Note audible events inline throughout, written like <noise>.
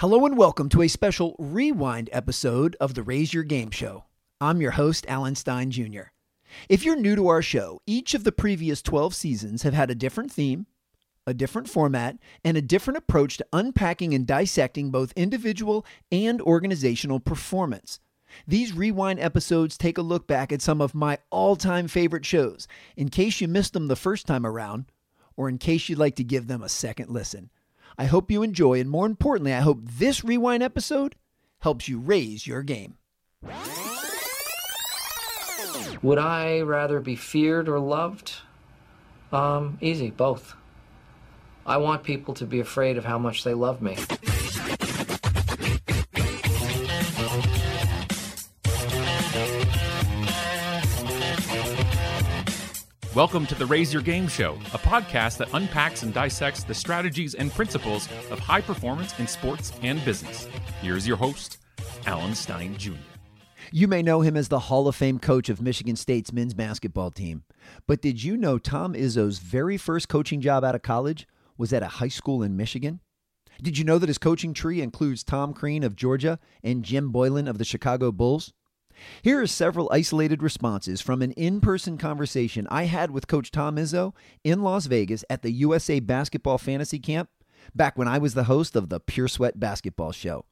Hello and welcome to a special rewind episode of the Raise Your Game Show. I'm your host, Alan Stein Jr. If you're new to our show, each of the previous 12 seasons have had a different theme, a different format, and a different approach to unpacking and dissecting both individual and organizational performance. These rewind episodes take a look back at some of my all time favorite shows in case you missed them the first time around, or in case you'd like to give them a second listen. I hope you enjoy, and more importantly, I hope this rewind episode helps you raise your game. Would I rather be feared or loved? Um, easy, both. I want people to be afraid of how much they love me. Welcome to the Raise Your Game Show, a podcast that unpacks and dissects the strategies and principles of high performance in sports and business. Here's your host, Alan Stein Jr. You may know him as the Hall of Fame coach of Michigan State's men's basketball team. But did you know Tom Izzo's very first coaching job out of college was at a high school in Michigan? Did you know that his coaching tree includes Tom Crean of Georgia and Jim Boylan of the Chicago Bulls? Here are several isolated responses from an in person conversation I had with Coach Tom Izzo in Las Vegas at the USA Basketball Fantasy Camp back when I was the host of the Pure Sweat Basketball Show.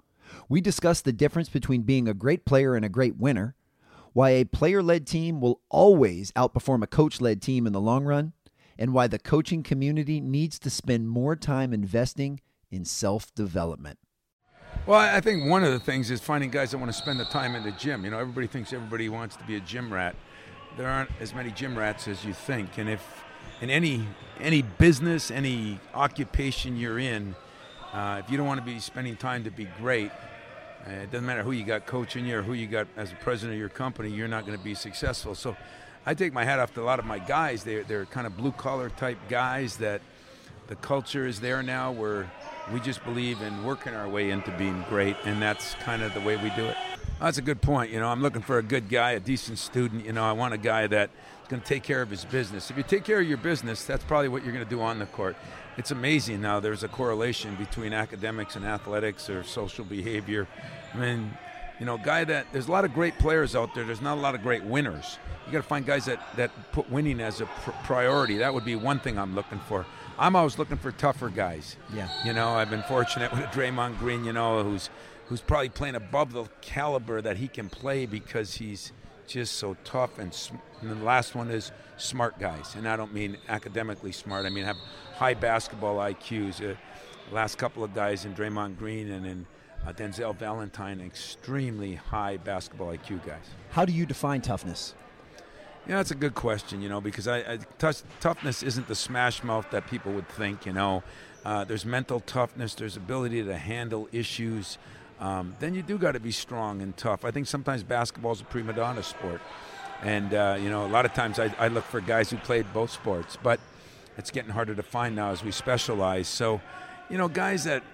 We discussed the difference between being a great player and a great winner, why a player led team will always outperform a coach led team in the long run, and why the coaching community needs to spend more time investing in self development. Well, I think one of the things is finding guys that want to spend the time in the gym. You know, everybody thinks everybody wants to be a gym rat. There aren't as many gym rats as you think, and if in any any business, any occupation you're in, uh, if you don't want to be spending time to be great, uh, it doesn't matter who you got coaching you or who you got as a president of your company, you're not going to be successful. So, I take my hat off to a lot of my guys. They're they're kind of blue collar type guys that the culture is there now where we just believe in working our way into being great, and that's kind of the way we do it. That's a good point. You know, I'm looking for a good guy, a decent student. You know, I want a guy that's going to take care of his business. If you take care of your business, that's probably what you're going to do on the court. It's amazing now. There's a correlation between academics and athletics or social behavior. I mean, you know, guy that there's a lot of great players out there. There's not a lot of great winners. You got to find guys that that put winning as a pr- priority. That would be one thing I'm looking for. I'm always looking for tougher guys. Yeah. You know, I've been fortunate with a Draymond Green. You know, who's who's probably playing above the caliber that he can play because he's just so tough. And, sm- and the last one is smart guys, and I don't mean academically smart. I mean have high basketball IQs. Uh, last couple of guys in Draymond Green and in uh, Denzel Valentine, extremely high basketball IQ guys. How do you define toughness? Yeah, that's a good question, you know, because I, I toughness isn't the smash mouth that people would think, you know. Uh, there's mental toughness, there's ability to handle issues. Um, then you do got to be strong and tough. I think sometimes basketball is a prima donna sport. And, uh, you know, a lot of times I, I look for guys who played both sports, but it's getting harder to find now as we specialize. So, you know, guys that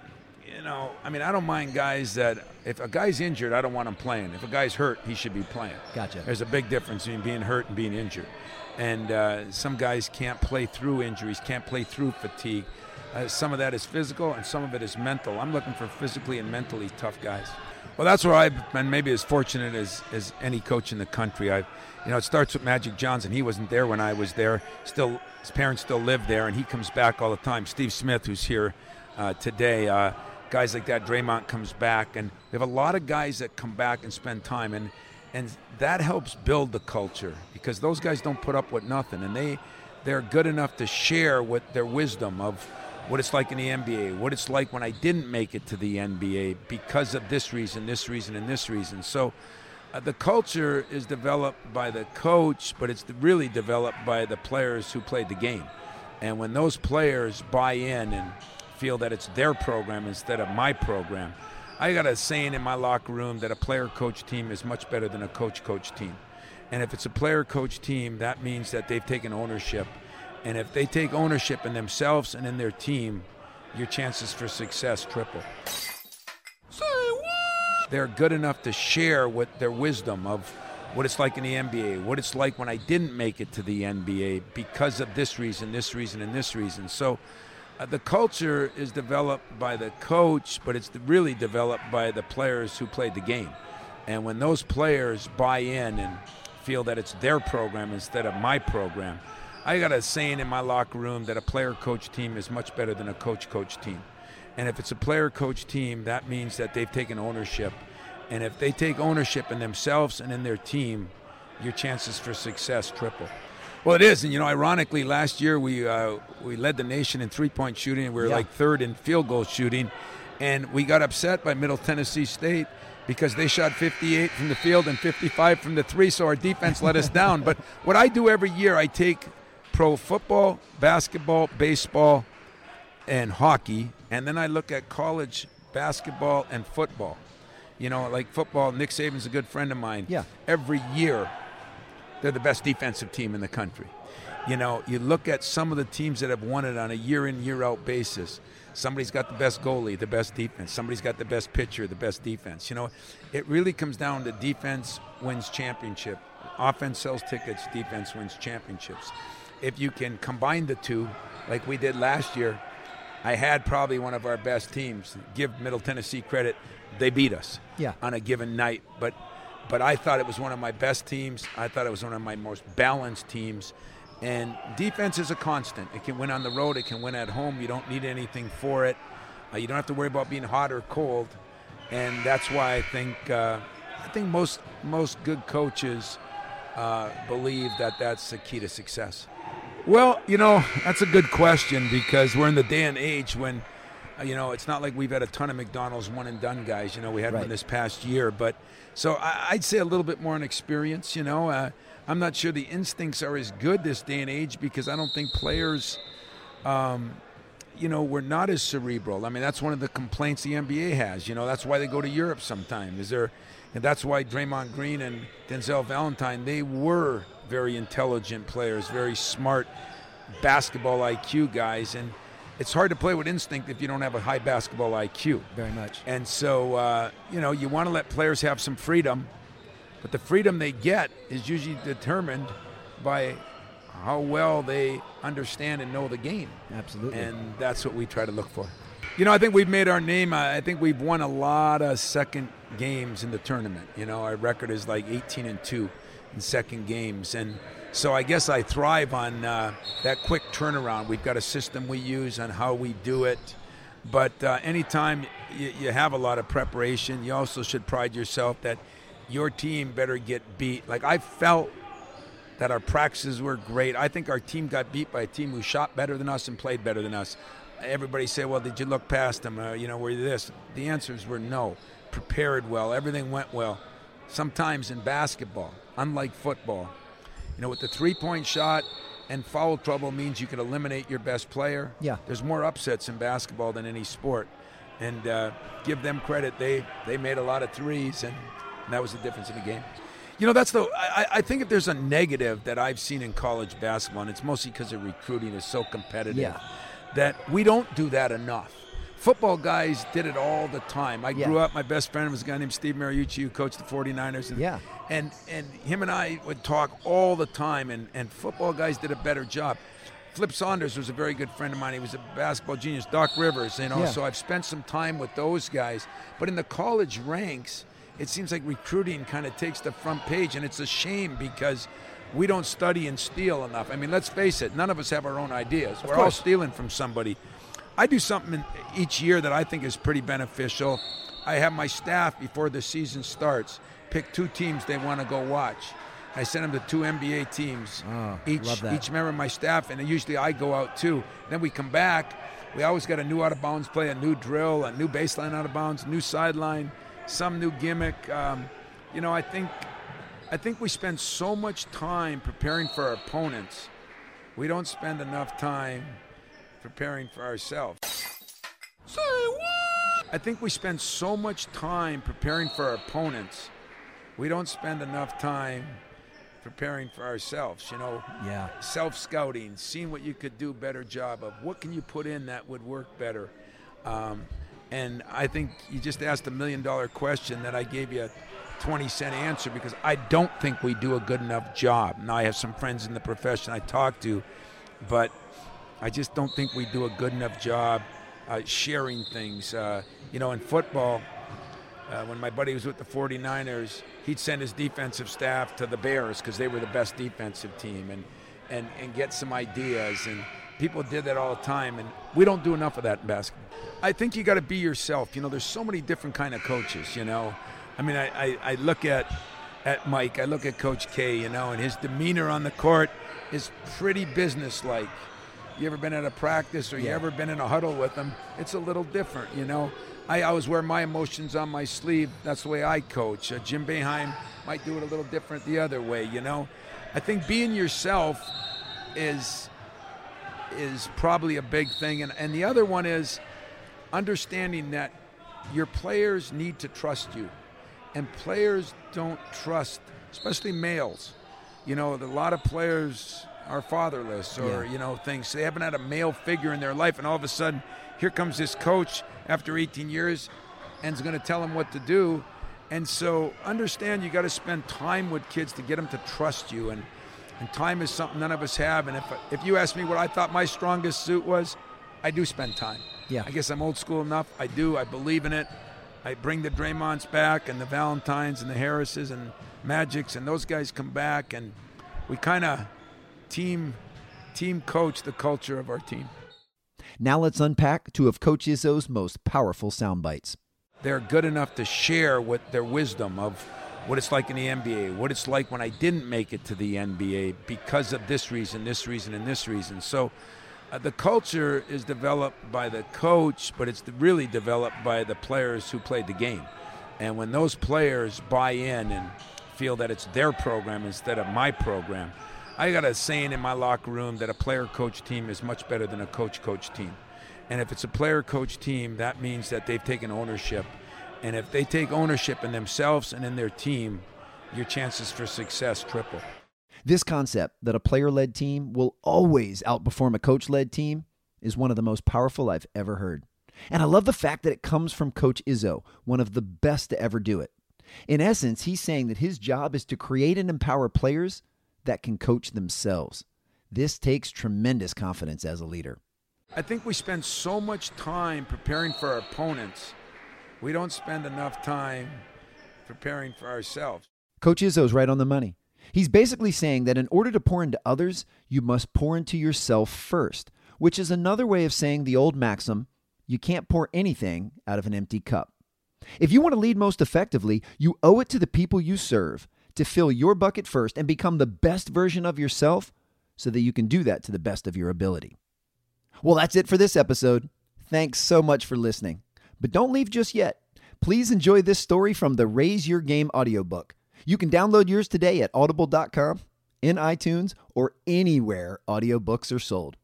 you know, I mean, I don't mind guys that if a guy's injured, I don't want him playing. If a guy's hurt, he should be playing. Gotcha. There's a big difference between being hurt and being injured. And uh, some guys can't play through injuries, can't play through fatigue. Uh, some of that is physical, and some of it is mental. I'm looking for physically and mentally tough guys. Well, that's where I've been maybe as fortunate as, as any coach in the country. I've, you know, it starts with Magic Johnson. He wasn't there when I was there. Still, his parents still live there, and he comes back all the time. Steve Smith, who's here uh, today, uh, guys like that. Draymond comes back, and we have a lot of guys that come back and spend time, and and that helps build the culture because those guys don't put up with nothing, and they they're good enough to share what their wisdom of what it's like in the NBA, what it's like when I didn't make it to the NBA because of this reason, this reason, and this reason. So. Uh, the culture is developed by the coach, but it's really developed by the players who played the game. And when those players buy in and feel that it's their program instead of my program. I got a saying in my locker room that a player coach team is much better than a coach coach team. And if it's a player coach team, that means that they've taken ownership. And if they take ownership in themselves and in their team, your chances for success triple. Say what? They're good enough to share what their wisdom of what it's like in the NBA, what it's like when I didn't make it to the NBA because of this reason, this reason, and this reason. So uh, the culture is developed by the coach, but it's really developed by the players who played the game. And when those players buy in and feel that it's their program instead of my program, I got a saying in my locker room that a player coach team is much better than a coach coach team. And if it's a player coach team, that means that they've taken ownership. And if they take ownership in themselves and in their team, your chances for success triple. Well, it is, and you know, ironically, last year we uh, we led the nation in three point shooting, and we were Yeah. like third in field goal shooting, and we got upset by Middle Tennessee State because they shot 58 from the field and 55 from the three, so our defense let us down. But what I do every year, I take pro football, basketball, baseball, and hockey, and then I look at college basketball and football. You know, like football, Nick Saban's a good friend of mine. Yeah. Every year, they're the best defensive team in the country. You know, you look at some of the teams that have won it on a year in, year out basis. Somebody's got the best goalie, the best defense. Somebody's got the best pitcher, the best defense. You know, it really comes down to defense wins championship. Offense sells tickets, defense wins championships. If you can combine the two, like we did last year, I had probably one of our best teams. Give Middle Tennessee credit; they beat us Yeah. on a given night. But but I thought it was one of my best teams. I thought it was one of my most balanced teams. And defense is a constant. It can win on the road. It can win at home. You don't need anything for it. Uh, you don't have to worry about being hot or cold. And that's why I think uh, I think most most good coaches uh, believe that that's the key to success. Well, you know, that's a good question because we're in the day and age when, you know, it's not like we've had a ton of McDonald's one and done guys. You know, we had Right. one this past year, but so I, I'd say a little bit more on experience. You know, uh, I'm not sure the instincts are as good this day and age because I don't think players, um, you know, we're not as cerebral. I mean, that's one of the complaints the NBA has. You know, that's why they go to Europe sometimes. Is there, and that's why Draymond Green and Denzel Valentine they were very intelligent players, very smart basketball IQ guys, and it's hard to play with instinct if you don't have a high basketball IQ. Very much. And so, uh, you know, you want to let players have some freedom, but the freedom they get is usually determined by how well they understand and know the game. Absolutely. And that's what we try to look for. You know, I think we've made our name. I I think we've won a lot of second games in the tournament. You know, our record is like 18 and 2 in second games. And so I guess I thrive on uh, that quick turnaround. We've got a system we use on how we do it. But uh, anytime you, you have a lot of preparation, you also should pride yourself that your team better get beat. Like I felt that our practices were great. I think our team got beat by a team who shot better than us and played better than us. Everybody say, "Well, did you look past them? Uh, you know, were you this?" The answers were no. Prepared well, everything went well. Sometimes in basketball, unlike football, you know, with the three-point shot and foul trouble means you can eliminate your best player. Yeah. There's more upsets in basketball than any sport, and uh, give them credit. They they made a lot of threes, and that was the difference in the game. You know, that's the. I, I think if there's a negative that I've seen in college basketball, and it's mostly because the recruiting is so competitive, Yeah. that we don't do that enough. Football guys did it all the time. I Yeah. grew up. My best friend was a guy named Steve Mariucci who coached the 49ers. And, Yeah. And and him and I would talk all the time. And and football guys did a better job. Flip Saunders was a very good friend of mine. He was a basketball genius. Doc Rivers, you know. Yeah. So I've spent some time with those guys. But in the college ranks, it seems like recruiting kind of takes the front page, and it's a shame because we don't study and steal enough. I mean, let's face it, none of us have our own ideas. Of We're all stealing from somebody. I do something each year that I think is pretty beneficial. I have my staff before the season starts pick two teams they want to go watch. I send them to two NBA teams. Oh, each love that. each member of my staff, and usually I go out too. Then we come back. We always got a new out of bounds play, a new drill, a new baseline out of bounds, new sideline, some new gimmick. Um, you know, I think I think we spend so much time preparing for our opponents. We don't spend enough time preparing for ourselves. Say what? I think we spend so much time preparing for our opponents. We don't spend enough time preparing for ourselves. You know, Yeah. self scouting, seeing what you could do better job of. What can you put in that would work better? Um, and I think you just asked a million dollar question that I gave you a 20 cent answer because I don't think we do a good enough job. Now, I have some friends in the profession I talk to, but I just don't think we do a good enough job uh, sharing things. Uh, you know, in football, uh, when my buddy was with the 49ers, he'd send his defensive staff to the Bears because they were the best defensive team and, and, and get some ideas. And people did that all the time, and we don't do enough of that in basketball. I think you got to be yourself. You know, there's so many different kind of coaches. You know, I mean, I, I, I look at at Mike, I look at Coach K. You know, and his demeanor on the court is pretty businesslike. You ever been at a practice or you Yeah. ever been in a huddle with them, It's a little different, you know. I always wear my emotions on my sleeve. That's the way I coach. Uh, Jim Boeheim might do it a little different the other way, you know. I think being yourself is is probably a big thing, and, and the other one is understanding that your players need to trust you, and players don't trust, especially males. You know, a lot of players are fatherless, or Yeah. you know, things they haven't had a male figure in their life, and all of a sudden, here comes this coach after 18 years, and is going to tell them what to do. And so, understand you got to spend time with kids to get them to trust you, and and time is something none of us have. And if if you ask me what I thought my strongest suit was, I do spend time. Yeah. I guess I'm old school enough. I do. I believe in it. I bring the Draymonds back and the Valentines and the Harrises and Magics and those guys come back and we kind of team team coach the culture of our team. Now let's unpack two of Coach Izzo's most powerful sound bites. They're good enough to share what their wisdom of what it's like in the NBA, what it's like when I didn't make it to the NBA because of this reason, this reason, and this reason. So uh, the culture is developed by the coach, but it's really developed by the players who played the game. And when those players buy in and feel that it's their program instead of my program, I got a saying in my locker room that a player coach team is much better than a coach coach team. And if it's a player coach team, that means that they've taken ownership. And if they take ownership in themselves and in their team, your chances for success triple. This concept that a player led team will always outperform a coach led team is one of the most powerful I've ever heard. And I love the fact that it comes from Coach Izzo, one of the best to ever do it. In essence, he's saying that his job is to create and empower players that can coach themselves. This takes tremendous confidence as a leader. I think we spend so much time preparing for our opponents, we don't spend enough time preparing for ourselves. Coach Izzo's right on the money. He's basically saying that in order to pour into others, you must pour into yourself first, which is another way of saying the old maxim you can't pour anything out of an empty cup. If you want to lead most effectively, you owe it to the people you serve to fill your bucket first and become the best version of yourself so that you can do that to the best of your ability. Well, that's it for this episode. Thanks so much for listening. But don't leave just yet. Please enjoy this story from the Raise Your Game audiobook. You can download yours today at audible.com, in iTunes, or anywhere audiobooks are sold.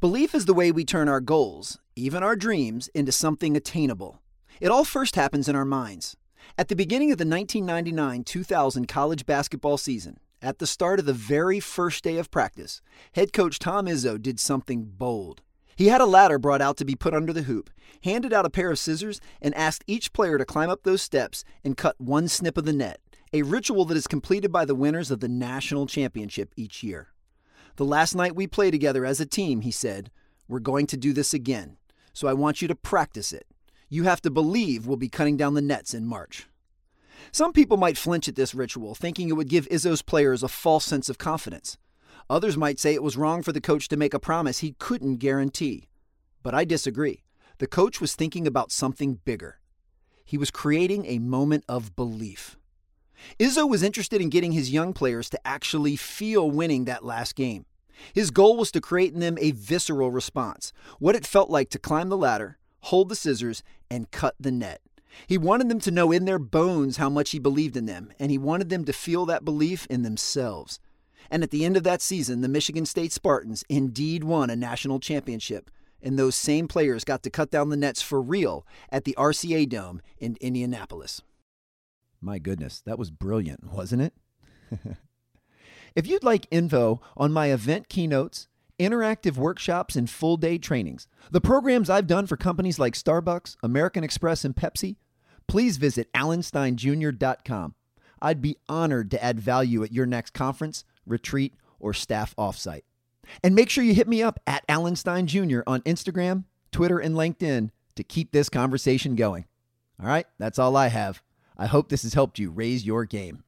Belief is the way we turn our goals, even our dreams, into something attainable. It all first happens in our minds. At the beginning of the 1999 2000 college basketball season, at the start of the very first day of practice, head coach Tom Izzo did something bold. He had a ladder brought out to be put under the hoop, handed out a pair of scissors, and asked each player to climb up those steps and cut one snip of the net, a ritual that is completed by the winners of the national championship each year. The last night we play together as a team, he said, we're going to do this again, so I want you to practice it. You have to believe we'll be cutting down the nets in March. Some people might flinch at this ritual, thinking it would give Izzo's players a false sense of confidence. Others might say it was wrong for the coach to make a promise he couldn't guarantee. But I disagree. The coach was thinking about something bigger. He was creating a moment of belief. Izzo was interested in getting his young players to actually feel winning that last game. His goal was to create in them a visceral response, what it felt like to climb the ladder, hold the scissors, and cut the net. He wanted them to know in their bones how much he believed in them, and he wanted them to feel that belief in themselves. And at the end of that season, the Michigan State Spartans indeed won a national championship, and those same players got to cut down the nets for real at the RCA Dome in Indianapolis. My goodness, that was brilliant, wasn't it? <laughs> if you'd like info on my event keynotes, interactive workshops, and full day trainings, the programs I've done for companies like Starbucks, American Express, and Pepsi, please visit alansteinjr.com. I'd be honored to add value at your next conference, retreat, or staff offsite. And make sure you hit me up at Alan Stein Jr. on Instagram, Twitter, and LinkedIn to keep this conversation going. All right, that's all I have. I hope this has helped you raise your game.